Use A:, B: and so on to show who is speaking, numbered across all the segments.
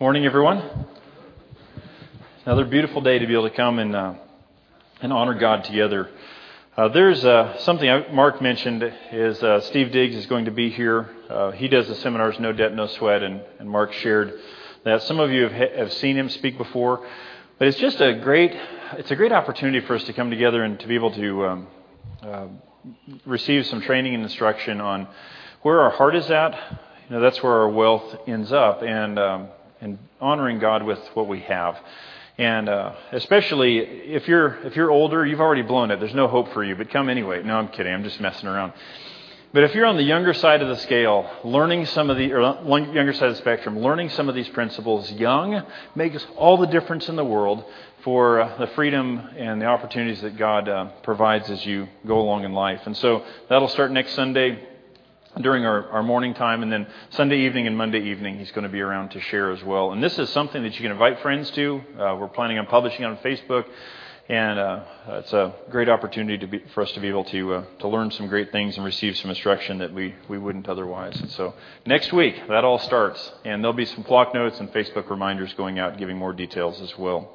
A: Morning, everyone. Another beautiful day to be able to come and uh, and honor God together. Uh, there's uh, something Mark mentioned is uh, Steve Diggs is going to be here. Uh, he does the seminars No Debt, No Sweat, and, and Mark shared that some of you have, have seen him speak before, but it's just a great it's a great opportunity for us to come together and to be able to um, uh, receive some training and instruction on where our heart is at. You know, that's where our wealth ends up, and um, and honoring God with what we have. And uh, especially if you're if you're older, you've already blown it. There's no hope for you. But come anyway. No, I'm kidding. I'm just messing around. But if you're on the younger side of the scale, learning some of the or younger side of the spectrum, learning some of these principles young makes all the difference in the world for uh, the freedom and the opportunities that God uh, provides as you go along in life. And so that'll start next Sunday during our, our morning time, and then Sunday evening and Monday evening, he's going to be around to share as well. And this is something that you can invite friends to. Uh, we're planning on publishing on Facebook, and uh, it's a great opportunity be, for us to be able to uh, to learn some great things and receive some instruction that we, we wouldn't otherwise. And so next week, that all starts, and there'll be some Flocknotes and Facebook reminders going out giving more details as well.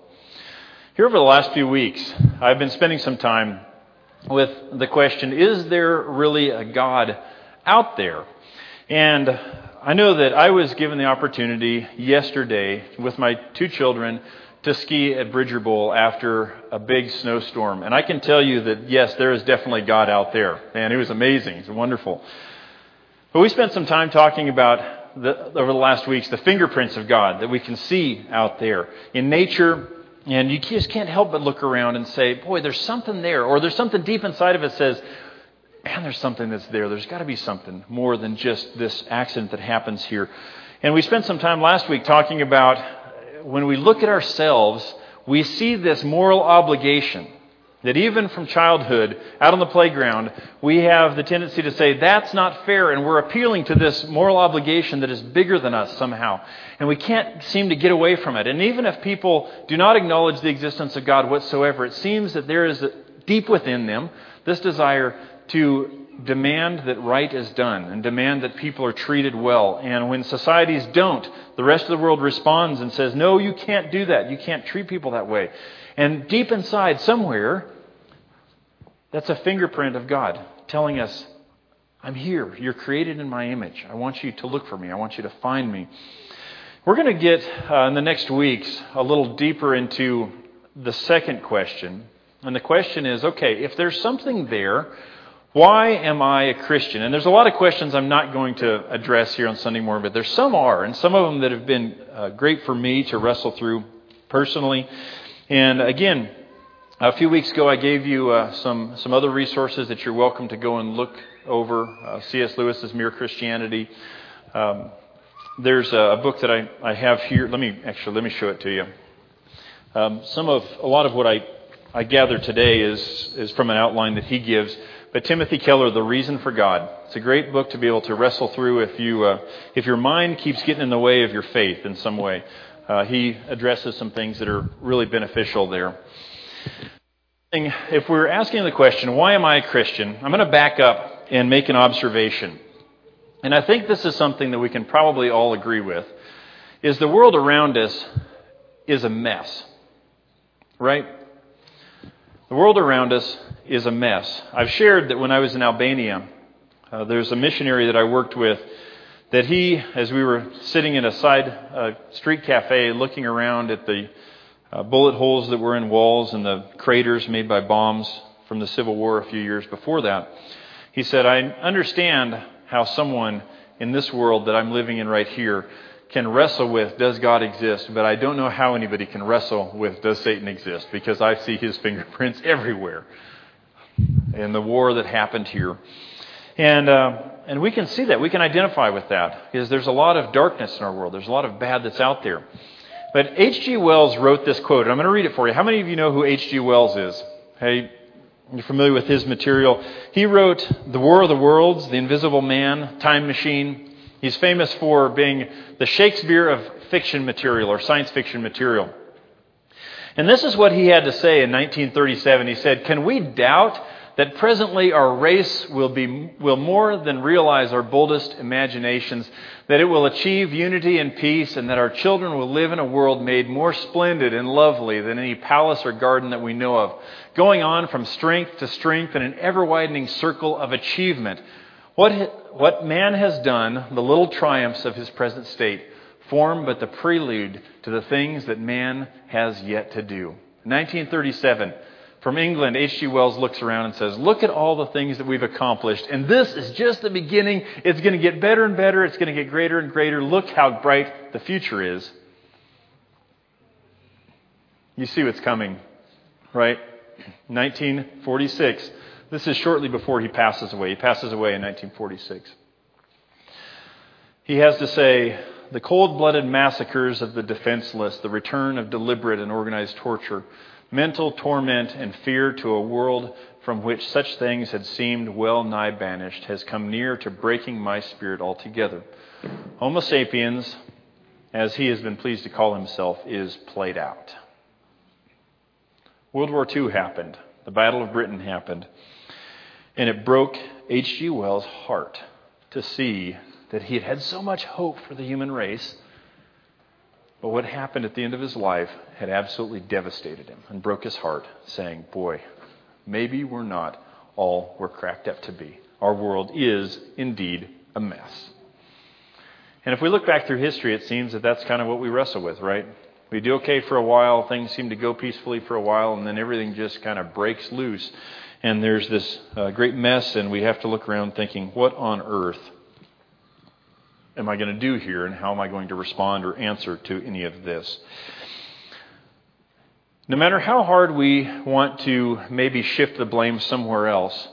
A: Here over the last few weeks, I've been spending some time with the question Is there really a God? Out there. And I know that I was given the opportunity yesterday with my two children to ski at Bridger Bowl after a big snowstorm. And I can tell you that, yes, there is definitely God out there. And it was amazing. It was wonderful. But we spent some time talking about, the, over the last weeks, the fingerprints of God that we can see out there in nature. And you just can't help but look around and say, boy, there's something there. Or there's something deep inside of us says, man, there's something that's there. There's got to be something more than just this accident that happens here. And we spent some time last week talking about when we look at ourselves, we see this moral obligation that even from childhood, out on the playground, we have the tendency to say, that's not fair, and we're appealing to this moral obligation that is bigger than us somehow. And we can't seem to get away from it. And even if people do not acknowledge the existence of God whatsoever, it seems that there is deep within them this desire to demand that right is done and demand that people are treated well. And when societies don't, the rest of the world responds and says, No, you can't do that. You can't treat people that way. And deep inside, somewhere, that's a fingerprint of God telling us, I'm here. You're created in my image. I want you to look for me. I want you to find me. We're going to get uh, in the next weeks a little deeper into the second question. And the question is okay, if there's something there why am I a Christian? And there's a lot of questions I'm not going to address here on Sunday morning, but there's some are, and some of them that have been uh, great for me to wrestle through personally. And again, a few weeks ago, I gave you uh, some some other resources that you're welcome to go and look over. Uh, C.S. Lewis's Mere Christianity. Um, there's a, book that I, I have here. Let me actually let me show it to you. Um, some of a lot of what I I gather today is is from an outline that he gives. But Timothy Keller, The Reason for God. It's a great book to be able to wrestle through if, you, uh, if your mind keeps getting in the way of your faith in some way. Uh, he addresses some things that are really beneficial there. If we're asking the question, why am I a Christian? I'm going to back up and make an observation. And I think this is something that we can probably all agree with is the world around us is a mess. Right? The world around us is a mess. I've shared that when I was in Albania, uh, there's a missionary that I worked with that he, as we were sitting in a side uh, street cafe looking around at the uh, bullet holes that were in walls and the craters made by bombs from the Civil War a few years before that, he said, I understand how someone in this world that I'm living in right here can wrestle with does God exist, but I don't know how anybody can wrestle with does Satan exist? Because I see his fingerprints everywhere in the war that happened here. And, uh, and we can see that. We can identify with that because there's a lot of darkness in our world. There's a lot of bad that's out there. But H.G. Wells wrote this quote, and I'm going to read it for you. How many of you know who H.G. Wells is? Hey, you're familiar with his material. He wrote The War of the Worlds, The Invisible Man, Time Machine. He's famous for being the Shakespeare of fiction material or science fiction material. And this is what he had to say in 1937. He said, Can we doubt that presently our race will, be, will more than realize our boldest imaginations, that it will achieve unity and peace, and that our children will live in a world made more splendid and lovely than any palace or garden that we know of, going on from strength to strength in an ever widening circle of achievement. What, what man has done, the little triumphs of his present state, form but the prelude to the things that man has yet to do. 1937, from England, H.G. Wells looks around and says, Look at all the things that we've accomplished. And this is just the beginning. It's going to get better and better. It's going to get greater and greater. Look how bright the future is. You see what's coming, right? 1946. This is shortly before he passes away. He passes away in 1946. He has to say, the cold blooded massacres of the defenseless, the return of deliberate and organized torture, mental torment and fear to a world from which such things had seemed well nigh banished, has come near to breaking my spirit altogether. Homo sapiens, as he has been pleased to call himself, is played out. World War II happened. The Battle of Britain happened. And it broke H.G. Wells' heart to see that he had had so much hope for the human race. But what happened at the end of his life had absolutely devastated him and broke his heart, saying, Boy, maybe we're not all we're cracked up to be. Our world is indeed a mess. And if we look back through history, it seems that that's kind of what we wrestle with, right? We do okay for a while, things seem to go peacefully for a while, and then everything just kind of breaks loose. And there's this uh, great mess, and we have to look around thinking, what on earth am I going to do here and how am I going to respond or answer to any of this? No matter how hard we want to maybe shift the blame somewhere else,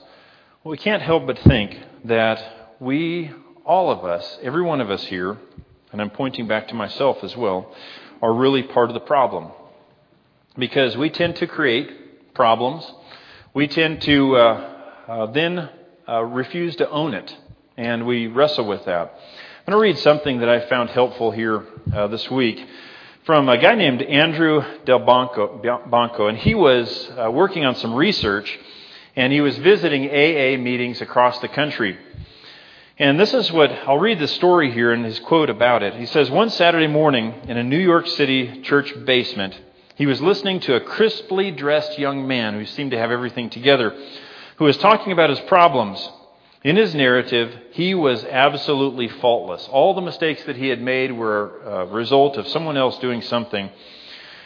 A: we can't help but think that we, all of us, every one of us here, and I'm pointing back to myself as well, are really part of the problem. Because we tend to create problems. We tend to uh, uh, then uh, refuse to own it, and we wrestle with that. I'm going to read something that I found helpful here uh, this week from a guy named Andrew Delbanco, and he was uh, working on some research, and he was visiting AA meetings across the country. And this is what I'll read the story here and his quote about it. He says, One Saturday morning in a New York City church basement, he was listening to a crisply dressed young man who seemed to have everything together, who was talking about his problems. In his narrative, he was absolutely faultless. All the mistakes that he had made were a result of someone else doing something.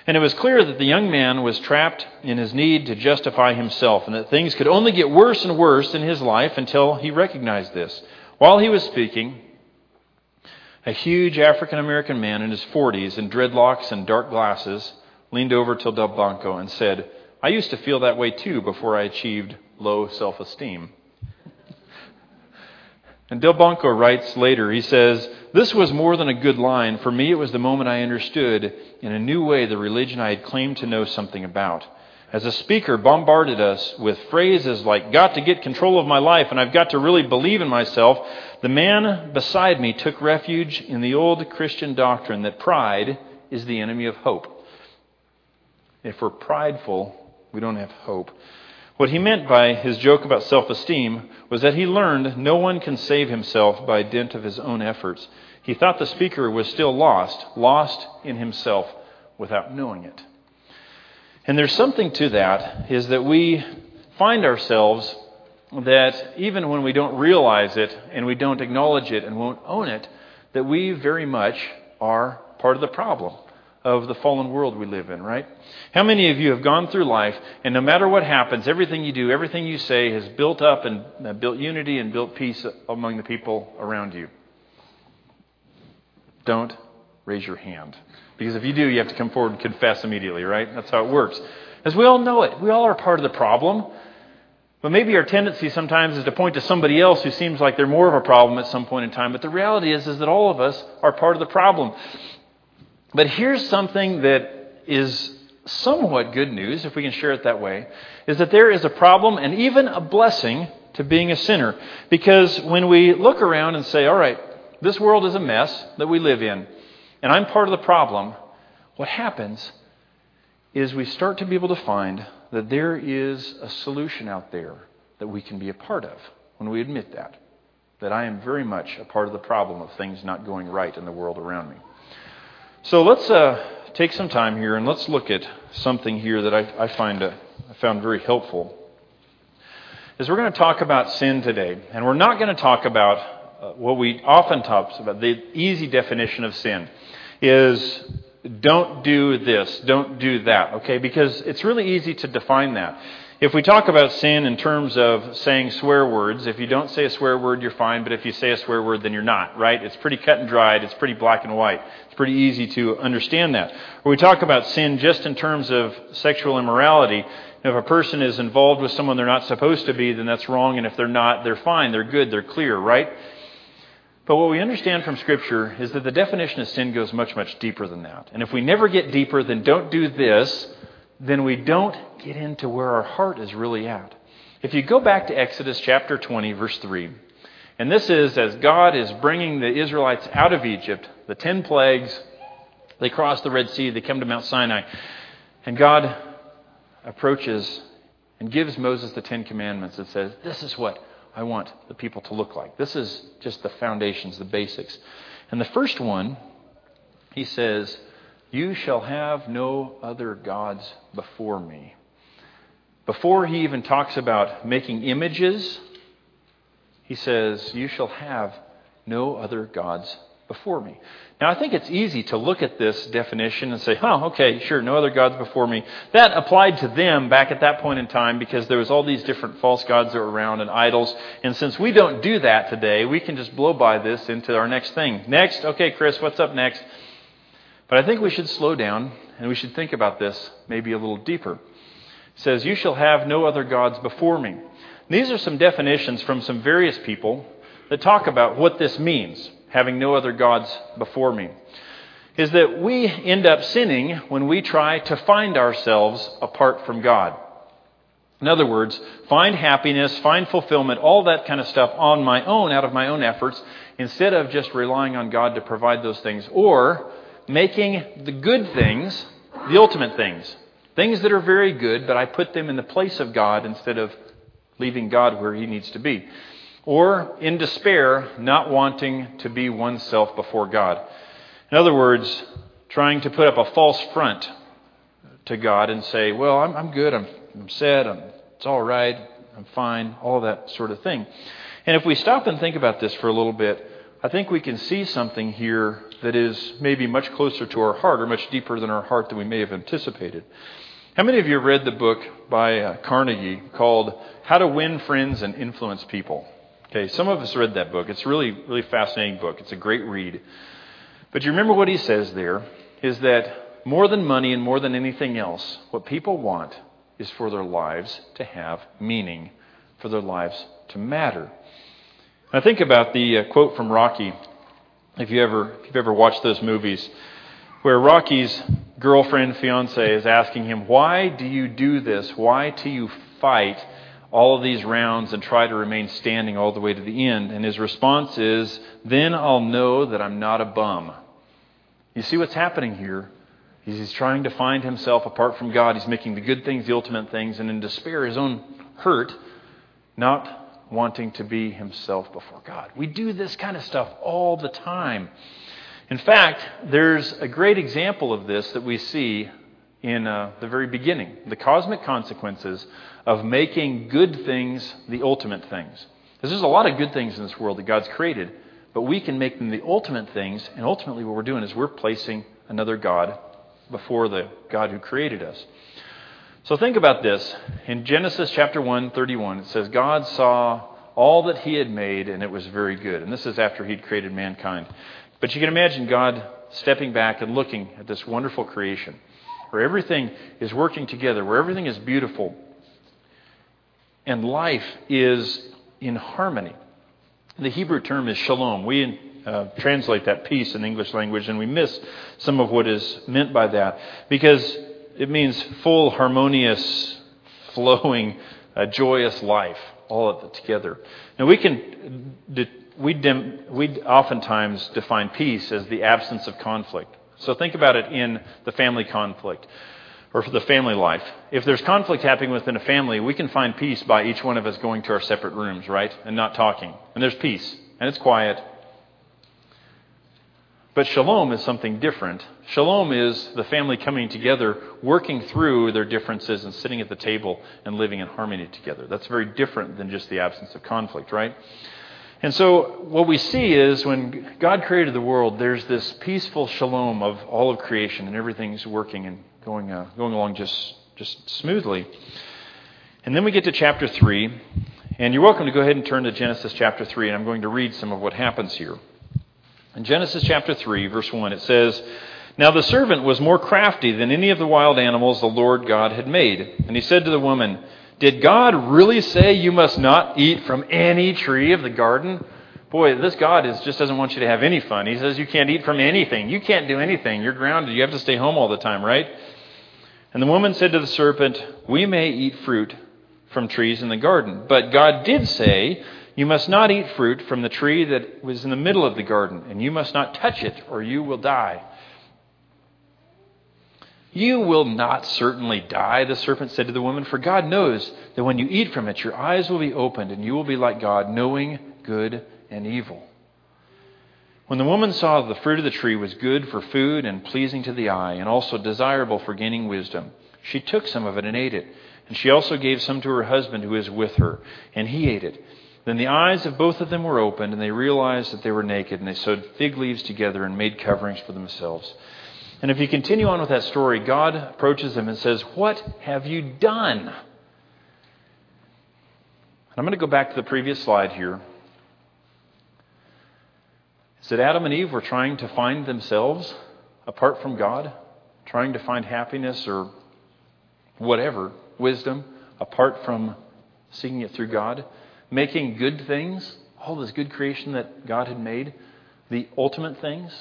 A: And it was clear that the young man was trapped in his need to justify himself and that things could only get worse and worse in his life until he recognized this. While he was speaking, a huge African American man in his 40s in dreadlocks and dark glasses leaned over to Delbanco and said, I used to feel that way too before I achieved low self esteem. And Delbanco writes later, he says, This was more than a good line. For me, it was the moment I understood in a new way the religion I had claimed to know something about. As a speaker bombarded us with phrases like, got to get control of my life and I've got to really believe in myself, the man beside me took refuge in the old Christian doctrine that pride is the enemy of hope. If we're prideful, we don't have hope. What he meant by his joke about self esteem was that he learned no one can save himself by dint of his own efforts. He thought the speaker was still lost, lost in himself without knowing it. And there's something to that, is that we find ourselves that even when we don't realize it and we don't acknowledge it and won't own it, that we very much are part of the problem of the fallen world we live in, right? How many of you have gone through life and no matter what happens, everything you do, everything you say has built up and uh, built unity and built peace among the people around you? Don't raise your hand. Because if you do, you have to come forward and confess immediately, right? That's how it works. As we all know it, we all are part of the problem. But maybe our tendency sometimes is to point to somebody else who seems like they're more of a problem at some point in time. But the reality is, is that all of us are part of the problem. But here's something that is somewhat good news, if we can share it that way, is that there is a problem and even a blessing to being a sinner. Because when we look around and say, all right, this world is a mess that we live in, and I'm part of the problem, what happens is we start to be able to find that there is a solution out there that we can be a part of when we admit that. That I am very much a part of the problem of things not going right in the world around me. So let's uh, take some time here and let's look at something here that I, I find uh, I found very helpful. Is we're going to talk about sin today, and we're not going to talk about uh, what we often talk about. The easy definition of sin is don't do this, don't do that. Okay, because it's really easy to define that. If we talk about sin in terms of saying swear words, if you don't say a swear word, you're fine, but if you say a swear word, then you're not, right? It's pretty cut and dried, it's pretty black and white. It's pretty easy to understand that. When we talk about sin just in terms of sexual immorality. If a person is involved with someone they're not supposed to be, then that's wrong, and if they're not, they're fine, they're good, they're clear, right? But what we understand from Scripture is that the definition of sin goes much, much deeper than that. And if we never get deeper then don't do this, then we don't get into where our heart is really at. If you go back to Exodus chapter 20, verse 3, and this is as God is bringing the Israelites out of Egypt, the ten plagues, they cross the Red Sea, they come to Mount Sinai, and God approaches and gives Moses the Ten Commandments and says, This is what I want the people to look like. This is just the foundations, the basics. And the first one, he says, you shall have no other gods before me. Before he even talks about making images, he says, You shall have no other gods before me. Now, I think it's easy to look at this definition and say, oh, okay, sure, no other gods before me. That applied to them back at that point in time because there was all these different false gods that were around and idols. And since we don't do that today, we can just blow by this into our next thing. Next, okay, Chris, what's up next? But I think we should slow down and we should think about this maybe a little deeper. It says, You shall have no other gods before me. these are some definitions from some various people that talk about what this means, having no other gods before me. Is that we end up sinning when we try to find ourselves apart from God. In other words, find happiness, find fulfillment, all that kind of stuff on my own, out of my own efforts, instead of just relying on God to provide those things. Or making the good things the ultimate things. Things that are very good, but I put them in the place of God instead of leaving God where He needs to be. Or in despair, not wanting to be oneself before God. In other words, trying to put up a false front to God and say, well, I'm, I'm good, I'm, I'm set, I'm, it's all right, I'm fine, all that sort of thing. And if we stop and think about this for a little bit, I think we can see something here that is maybe much closer to our heart or much deeper than our heart than we may have anticipated. How many of you read the book by uh, Carnegie called How to Win Friends and Influence People? Okay, some of us read that book. It's a really, really fascinating book. It's a great read. But you remember what he says there is that more than money and more than anything else, what people want is for their lives to have meaning, for their lives to matter. I think about the uh, quote from Rocky if you ever if you've ever watched those movies where Rocky's girlfriend fiance is asking him, "Why do you do this? Why do you fight all of these rounds and try to remain standing all the way to the end?" And his response is, "Then I'll know that I'm not a bum." You see what's happening here? He's trying to find himself apart from God. He's making the good things the ultimate things, and in despair, his own hurt, not wanting to be himself before God. We do this kind of stuff all the time. In fact, there's a great example of this that we see in uh, the very beginning the cosmic consequences of making good things the ultimate things. Because there's a lot of good things in this world that God's created, but we can make them the ultimate things, and ultimately what we're doing is we're placing another God before the God who created us. So think about this. In Genesis chapter 1, 31, it says, God saw all that he had made, and it was very good. And this is after he'd created mankind. But you can imagine God stepping back and looking at this wonderful creation where everything is working together, where everything is beautiful, and life is in harmony. The Hebrew term is shalom. We uh, translate that peace in English language, and we miss some of what is meant by that because it means full, harmonious, flowing, uh, joyous life, all of it together. Now, we can, we, dim, we oftentimes define peace as the absence of conflict. So think about it in the family conflict. or for the family life. If there's conflict happening within a family, we can find peace by each one of us going to our separate rooms, right? And not talking. And there's peace. And it's quiet. But shalom is something different. Shalom is the family coming together, working through their differences and sitting at the table and living in harmony together. That's very different than just the absence of conflict, right? And so what we see is when God created the world, there's this peaceful shalom of all of creation and everything's working and going, uh, going along just, just smoothly. And then we get to chapter 3, and you're welcome to go ahead and turn to Genesis chapter 3, and I'm going to read some of what happens here. In Genesis chapter 3, verse 1, it says, Now the servant was more crafty than any of the wild animals the Lord God had made. And he said to the woman, Did God really say you must not eat from any tree of the garden? Boy, this God is, just doesn't want you to have any fun. He says you can't eat from anything. You can't do anything. You're grounded. You have to stay home all the time, right? And the woman said to the serpent, We may eat fruit from trees in the garden. But God did say, You must not eat fruit from the tree that was in the middle of the garden, and you must not touch it, or you will die. You will not certainly die, the serpent said to the woman, for God knows that when you eat from it, your eyes will be opened, and you will be like God, knowing good and evil. When the woman saw that the fruit of the tree was good for food and pleasing to the eye, and also desirable for gaining wisdom, she took some of it and ate it. And she also gave some to her husband who was with her, and he ate it. Then the eyes of both of them were opened, and they realized that they were naked, and they sewed fig leaves together and made coverings for themselves. And if you continue on with that story, God approaches them and says, What have you done? And I'm going to go back to the previous slide here. Is that Adam and Eve were trying to find themselves apart from God, trying to find happiness or whatever, wisdom, apart from seeking it through God, making good things, all this good creation that God had made, the ultimate things,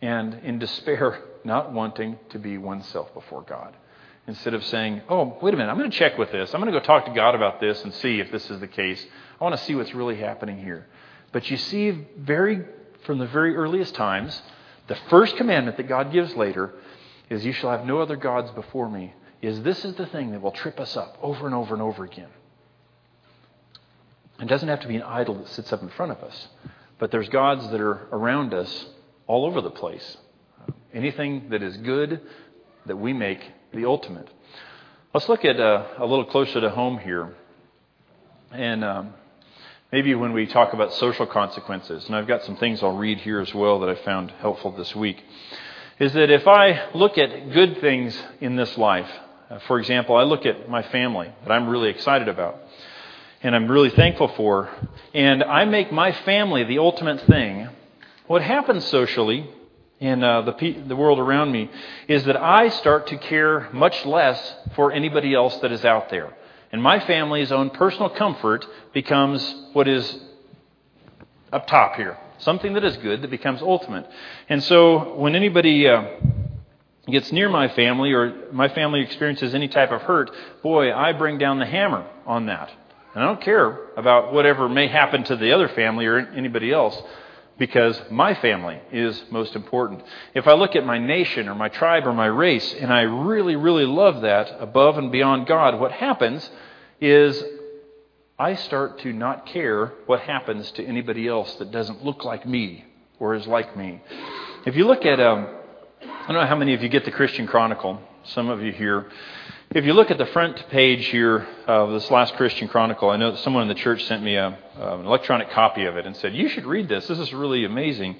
A: and in despair, not wanting to be oneself before God. Instead of saying, oh, wait a minute, I'm going to check with this. I'm going to go talk to God about this and see if this is the case. I want to see what's really happening here. But you see, very from the very earliest times, the first commandment that God gives later is, You shall have no other gods before me. Is this is the thing that will trip us up over and over and over again. It doesn't have to be an idol that sits up in front of us, but there's gods that are around us all over the place. Anything that is good that we make the ultimate. Let's look at uh, a little closer to home here. And um, maybe when we talk about social consequences, and I've got some things I'll read here as well that I found helpful this week, is that if I look at good things in this life, uh, for example, I look at my family that I'm really excited about and I'm really thankful for, and I make my family the ultimate thing, what happens socially in uh, the, the world around me is that I start to care much less for anybody else that is out there. And my family's own personal comfort becomes what is up top here. Something that is good that becomes ultimate. And so when anybody uh, gets near my family or my family experiences any type of hurt, boy, I bring down the hammer on that. And I don't care about whatever may happen to the other family or anybody else because my family is most important. If I look at my nation or my tribe or my race and I really, really love that above and beyond God, what happens is I start to not care what happens to anybody else that doesn't look like me or is like me. If you look at, um, I don't know how many of you get the Christian Chronicle, some of you here. If you look at the front page here of this last Christian Chronicle, I know that someone in the church sent me a, an electronic copy of it and said, You should read this. This is really amazing.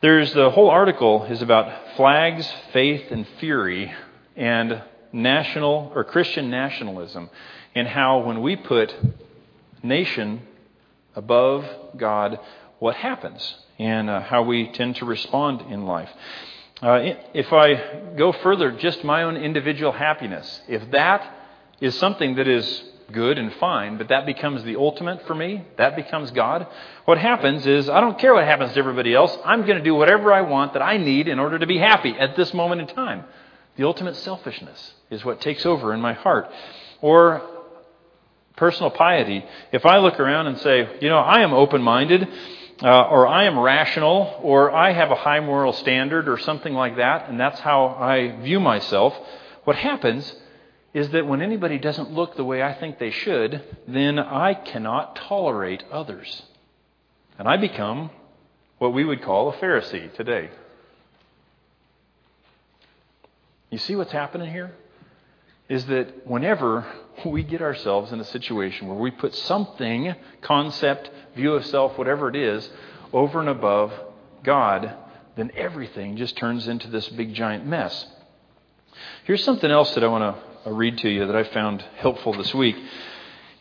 A: There's the whole article is about flags, faith, and fury, and national or Christian nationalism, and how when we put nation above God, what happens, and uh, how we tend to respond in life. Uh, if I go further, just my own individual happiness, if that is something that is good and fine, but that becomes the ultimate for me, that becomes God, what happens is I don't care what happens to everybody else. I'm going to do whatever I want that I need in order to be happy at this moment in time. The ultimate selfishness is what takes over in my heart. Or personal piety. If I look around and say, you know, I am open minded uh, or I am rational, or I have a high moral standard, or something like that, and that's how I view myself, what happens is that when anybody doesn't look the way I think they should, then I cannot tolerate others. And I become what we would call a Pharisee today. You see what's happening here? Is that whenever we get ourselves in a situation where we put something, concept, view of self, whatever it is, over and above God, then everything just turns into this big giant mess. Here's something else that I want to read to you that I found helpful this week.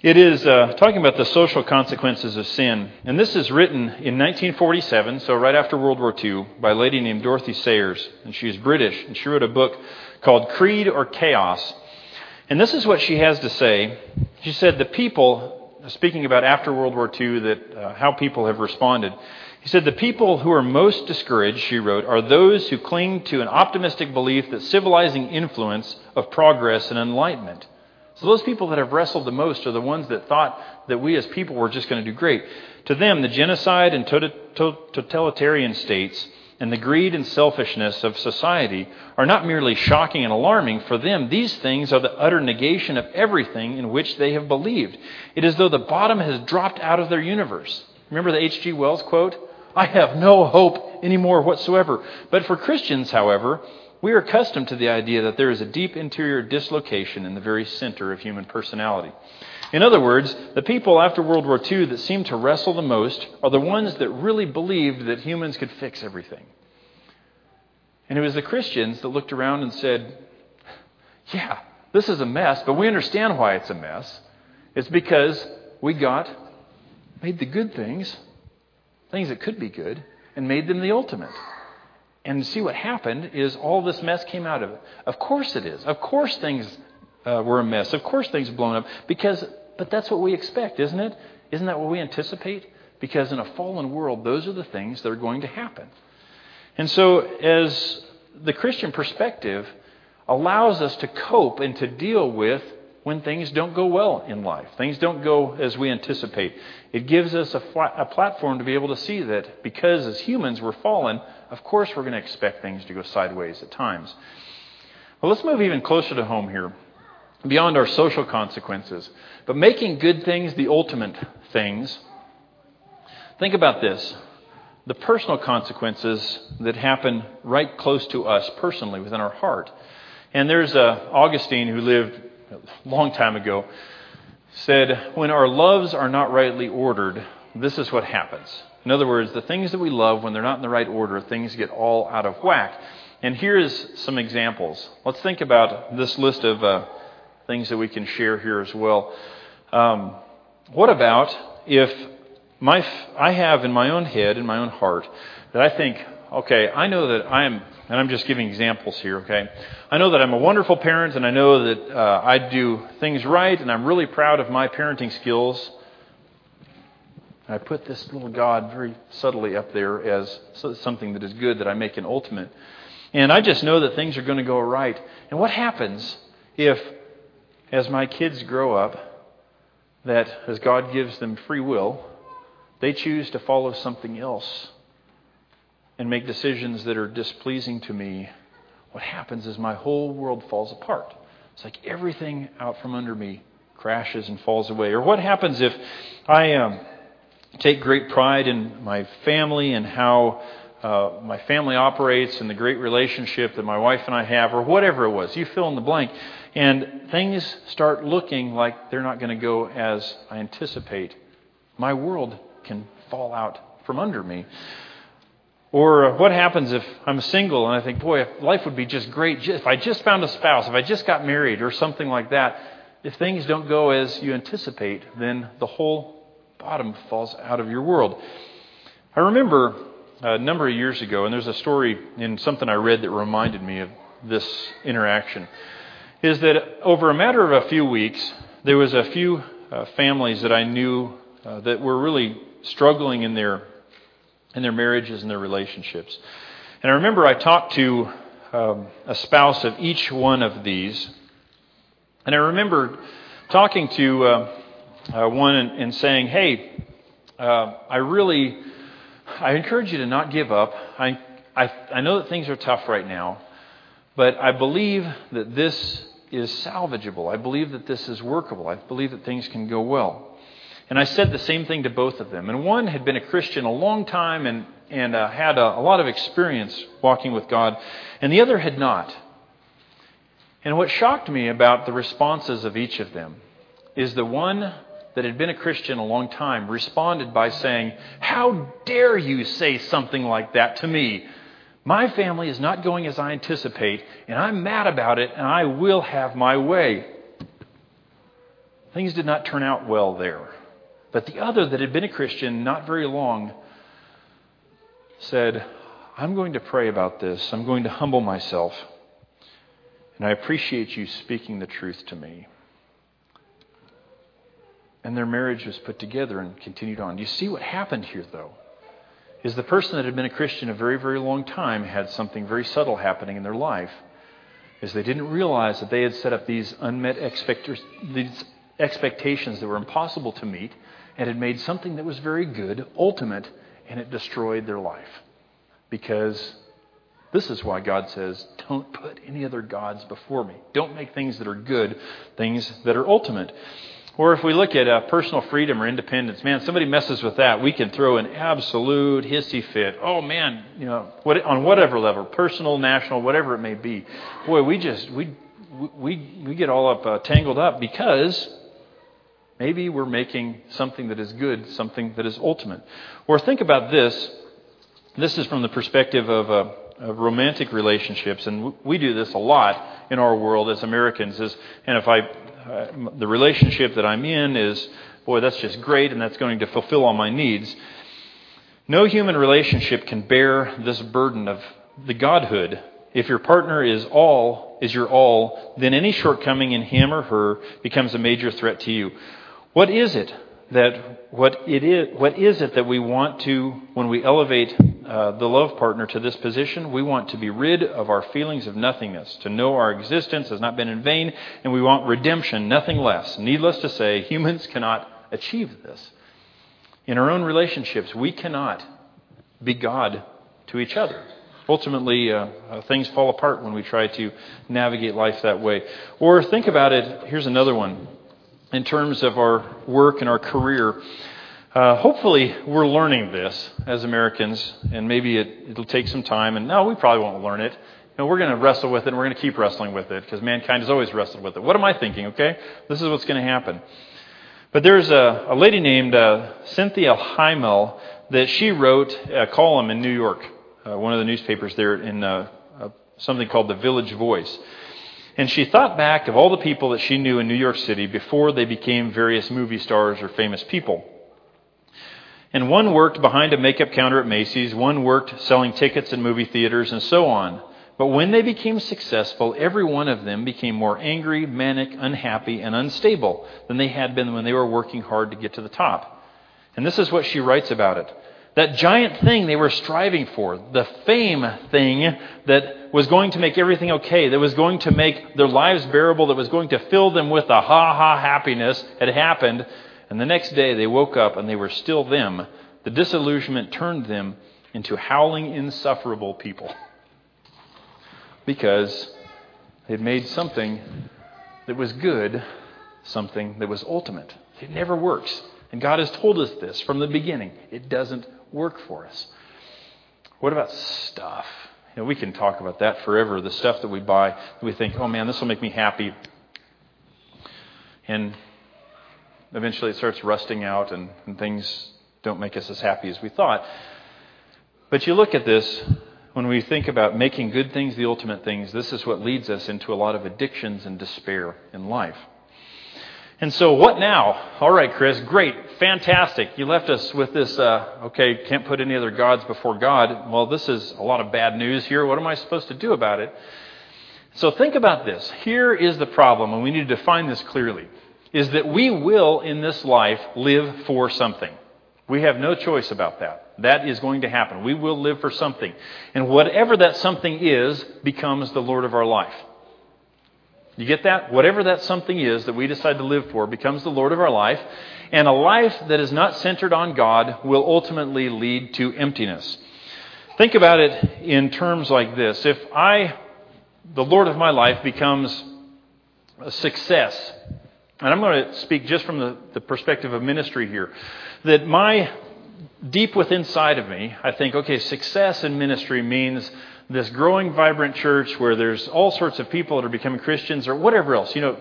A: It is uh, talking about the social consequences of sin. And this is written in 1947, so right after World War II, by a lady named Dorothy Sayers. And she is British, and she wrote a book called Creed or Chaos. And this is what she has to say. She said, The people, speaking about after World War II, that uh, how people have responded. He said, The people who are most discouraged, she wrote, are those who cling to an optimistic belief that civilizing influence of progress and enlightenment so those people that have wrestled the most are the ones that thought that we as people were just going to do great. To them, the genocide and totalitarian states and the greed and selfishness of society are not merely shocking and alarming. For them, these things are the utter negation of everything in which they have believed. It is as though the bottom has dropped out of their universe. Remember the H.G. Wells quote? I have no hope anymore whatsoever. But for Christians, however, we are accustomed to the idea that there is a deep interior dislocation in the very center of human personality. In other words, the people after World War II that seem to wrestle the most are the ones that really believed that humans could fix everything. And it was the Christians that looked around and said, Yeah, this is a mess, but we understand why it's a mess. It's because we got, made the good things, things that could be good, and made them the ultimate. And see what happened is all this mess came out of it. Of course it is. Of course things uh, were a mess. Of course things blown up. Because, but that's what we expect, isn't it? Isn't that what we anticipate? Because in a fallen world, those are the things that are going to happen. And so, as the Christian perspective allows us to cope and to deal with when things don't go well in life, things don't go as we anticipate. It gives us a, a platform to be able to see that because as humans we're fallen, of course we're going to expect things to go sideways at times. Well, let's move even closer to home here, beyond our social consequences, but making good things the ultimate things. Think about this the personal consequences that happen right close to us personally within our heart. And there's uh, Augustine who lived a long time ago, said, When our loves are not rightly ordered, this is what happens. In other words, the things that we love, when they're not in the right order, things get all out of whack. And here's some examples. Let's think about this list of uh, things that we can share here as well. Um, what about if my, I have in my own head, in my own heart, that I think, okay, I know that I am and I'm just giving examples here, okay? I know that I'm a wonderful parent, and I know that uh, I do things right, and I'm really proud of my parenting skills. I put this little God very subtly up there as something that is good that I make an ultimate. And I just know that things are going to go right. And what happens if, as my kids grow up, that as God gives them free will, they choose to follow something else? and make decisions that are displeasing to me, what happens is my whole world falls apart. It's like everything out from under me crashes and falls away. Or what happens if I um, take great pride in my family and how uh, my family operates and the great relationship that my wife and I have, or whatever it was. You fill in the blank. And things start looking like they're not going to go as I anticipate. My world can fall out from under me. Or uh, what happens if I'm single and I think, boy, life would be just great if I just found a spouse, if I just got married or something like that. If things don't go as you anticipate, then the whole bottom falls out of your world. I remember a number of years ago, and there's a story in something I read that reminded me of this interaction, is that over a matter of a few weeks, there was a few uh, families that I knew uh, that were really struggling in their in their marriages and their relationships. And I remember I talked to um, a spouse of each one of these, and I remember talking to uh, uh, one and, and, saying, "Hey, uh, I really I encourage you to not give up. I, I, I know that things are tough right now, but I believe that this is salvageable. I believe that this is workable. I believe that things can go well. And I said the same thing to both of them. And one had been a Christian a long time and, and uh, had a, a lot of experience walking with God, and the other had not. And what shocked me about the responses of each of them is the one that had been a Christian a long time responded by saying, How dare you say something like that to me? My family is not going as I anticipate, and I'm mad about it, and I will have my way. Things did not turn out well there. But the other, that had been a Christian not very long, said, I'm going to pray about this. I'm going to humble myself. And I appreciate you speaking the truth to me. And their marriage was put together and continued on. You see what happened here, though? Is the person that had been a Christian a very, very long time had something very subtle happening in their life. Is they didn't realize that they had set up these unmet these expectations that were impossible to meet and had made something that was very good ultimate, and it destroyed their life. Because this is why God says, don't put any other gods before me. Don't make things that are good, things that are ultimate. Or if we look at uh, personal freedom or independence, man, somebody messes with that, we can throw an absolute hissy fit. Oh man, you know, what, on whatever level, personal, national, whatever it may be. Boy, we just we we we get all up uh, tangled up because maybe we're making something that is good something that is ultimate. Or think about this. This is from the perspective of. Uh, of romantic relationships, and we do this a lot in our world as Americans. Is and if I, the relationship that I'm in is, boy, that's just great, and that's going to fulfill all my needs. No human relationship can bear this burden of the godhood. If your partner is all, is your all, then any shortcoming in him or her becomes a major threat to you. What is it that what it is what is it that we want to when we elevate uh, the love partner to this position we want to be rid of our feelings of nothingness to know our existence has not been in vain and we want redemption nothing less. Needless to say humans cannot achieve this. In our own relationships we cannot be god to each other. Ultimately uh, uh, things fall apart when we try to navigate life that way. Or think about it here's another one in terms of our work and our career. Uh, hopefully, we're learning this as Americans, and maybe it, will take some time. And no, we probably won't learn it. You know, we're going to wrestle with it, and we're going to keep wrestling with it because mankind has always wrestled with it. What am I thinking? Okay, this is what's going to happen. But there's a, a lady named uh, Cynthia Heimel that she wrote a column in New York, uh, one of the newspapers there in uh, uh, something called the Village Voice. And she thought back of all the people that she knew in New York City before they became various movie stars or famous people. And one worked behind a makeup counter at Macy's, one worked selling tickets in movie theaters, and so on. But when they became successful, every one of them became more angry, manic, unhappy, and unstable than they had been when they were working hard to get to the top. And this is what she writes about it. That giant thing they were striving for, the fame thing that was going to make everything okay, that was going to make their lives bearable, that was going to fill them with a ha ha happiness, had happened. And the next day they woke up and they were still them. The disillusionment turned them into howling, insufferable people. Because they'd made something that was good something that was ultimate. It never works. And God has told us this from the beginning. It doesn't work for us. What about stuff? You know, we can talk about that forever. The stuff that we buy, we think, oh man, this will make me happy. And eventually it starts rusting out and, and things don't make us as happy as we thought. But you look at this, when we think about making good things the ultimate things, this is what leads us into a lot of addictions and despair in life. And so, what now? All right, Chris, great, fantastic. You left us with this, uh, okay, can't put any other gods before God. Well, this is a lot of bad news here. What am I supposed to do about it? So, think about this. Here is the problem, and we need to define this clearly is that we will, in this life, live for something. We have no choice about that. That is going to happen. We will live for something. And whatever that something is becomes the Lord of our life. You get that? Whatever that something is that we decide to live for becomes the Lord of our life. And a life that is not centered on God will ultimately lead to emptiness. Think about it in terms like this. If I, the Lord of my life, becomes a success, and I'm going to speak just from the, the perspective of ministry here, that my deep within inside of me, I think, okay, success in ministry means this growing, vibrant church where there's all sorts of people that are becoming Christians or whatever else. You know,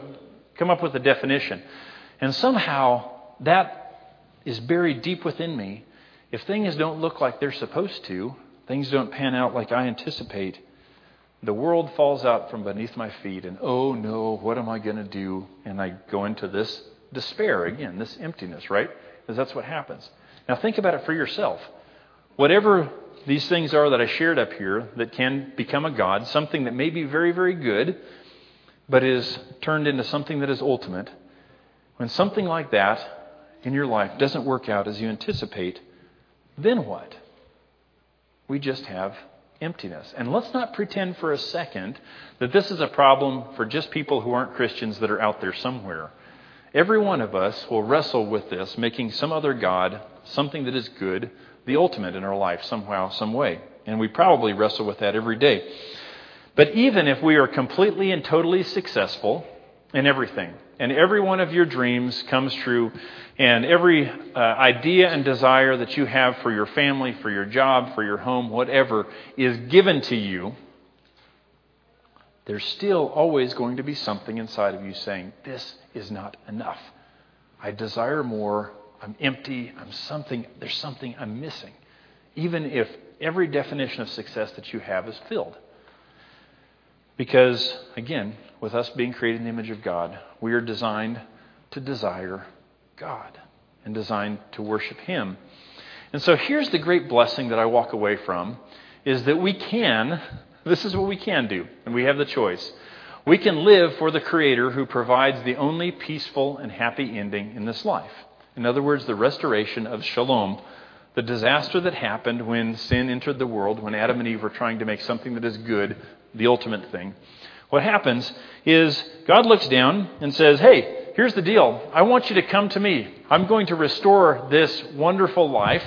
A: come up with a definition. And somehow that is buried deep within me. If things don't look like they're supposed to, things don't pan out like I anticipate, the world falls out from beneath my feet, and oh no, what am I going to do? And I go into this despair again, this emptiness, right? Because that's what happens. Now think about it for yourself. Whatever these things are that I shared up here that can become a God, something that may be very, very good, but is turned into something that is ultimate, when something like that in your life doesn't work out as you anticipate, then what? We just have emptiness. And let's not pretend for a second that this is a problem for just people who aren't Christians that are out there somewhere. Every one of us will wrestle with this, making some other God something that is good the ultimate in our life somehow, some way. And we probably wrestle with that every day. But even if we are completely and totally successful in everything, and every one of your dreams comes true, and every uh, idea and desire that you have for your family, for your job, for your home, whatever, is given to you, there's still always going to be something inside of you saying, This is not enough. I desire more. I'm empty. I'm something, there's something I'm missing. Even if every definition of success that you have is filled. Because, again, with us being created in the image of God, we are designed to desire God and designed to worship Him. And so here's the great blessing that I walk away from is that we can, this is what we can do, and we have the choice. We can live for the Creator who provides the only peaceful and happy ending in this life. In other words, the restoration of shalom, the disaster that happened when sin entered the world, when Adam and Eve were trying to make something that is good the ultimate thing. What happens is God looks down and says, Hey, here's the deal. I want you to come to me. I'm going to restore this wonderful life,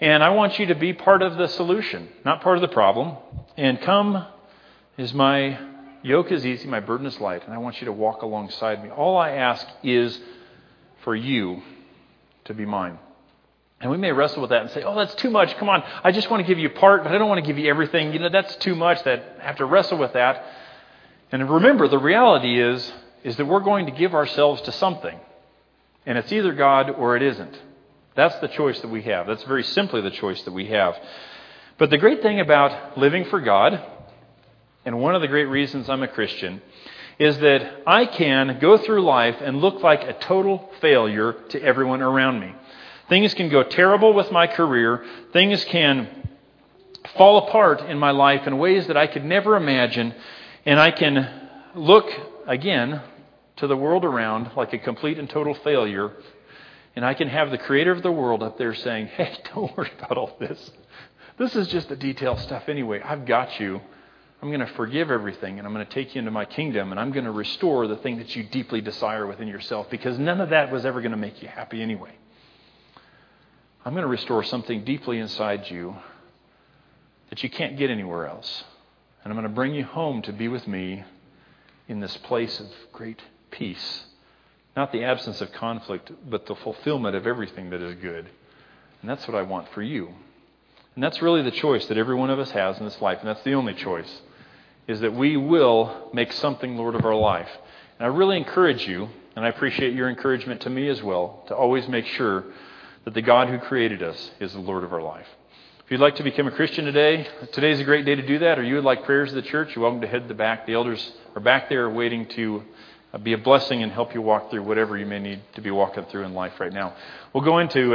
A: and I want you to be part of the solution, not part of the problem. And come is my yoke is easy, my burden is light, and I want you to walk alongside me. All I ask is for you to be mine. And we may wrestle with that and say, oh, that's too much. Come on. I just want to give you part, but I don't want to give you everything. You know, that's too much. That I have to wrestle with that. And remember, the reality is, is that we're going to give ourselves to something. And it's either God or it isn't. That's the choice that we have. That's very simply the choice that we have. But the great thing about living for God, and one of the great reasons I'm a Christian, is that I can go through life and look like a total failure to everyone around me. Things can go terrible with my career. Things can fall apart in my life in ways that I could never imagine. And I can look, again, to the world around like a complete and total failure. And I can have the creator of the world up there saying, hey, don't worry about all this. This is just the detail stuff anyway. I've got you. I'm going to forgive everything and I'm going to take you into my kingdom and I'm going to restore the thing that you deeply desire within yourself because none of that was ever going to make you happy anyway. I'm going to restore something deeply inside you that you can't get anywhere else. And I'm going to bring you home to be with me in this place of great peace. Not the absence of conflict, but the fulfillment of everything that is good. And that's what I want for you. And that's really the choice that every one of us has in this life. And that's the only choice, is that we will make something Lord of our life. And I really encourage you, and I appreciate your encouragement to me as well, to always make sure that the God who created us is the Lord of our life. If you'd like to become a Christian today, today's a great day to do that, or you would like prayers of the church, you're welcome to head to the back. The elders are back there waiting to uh, be a blessing and help you walk through whatever you may need to be walking through in life right now. We'll go into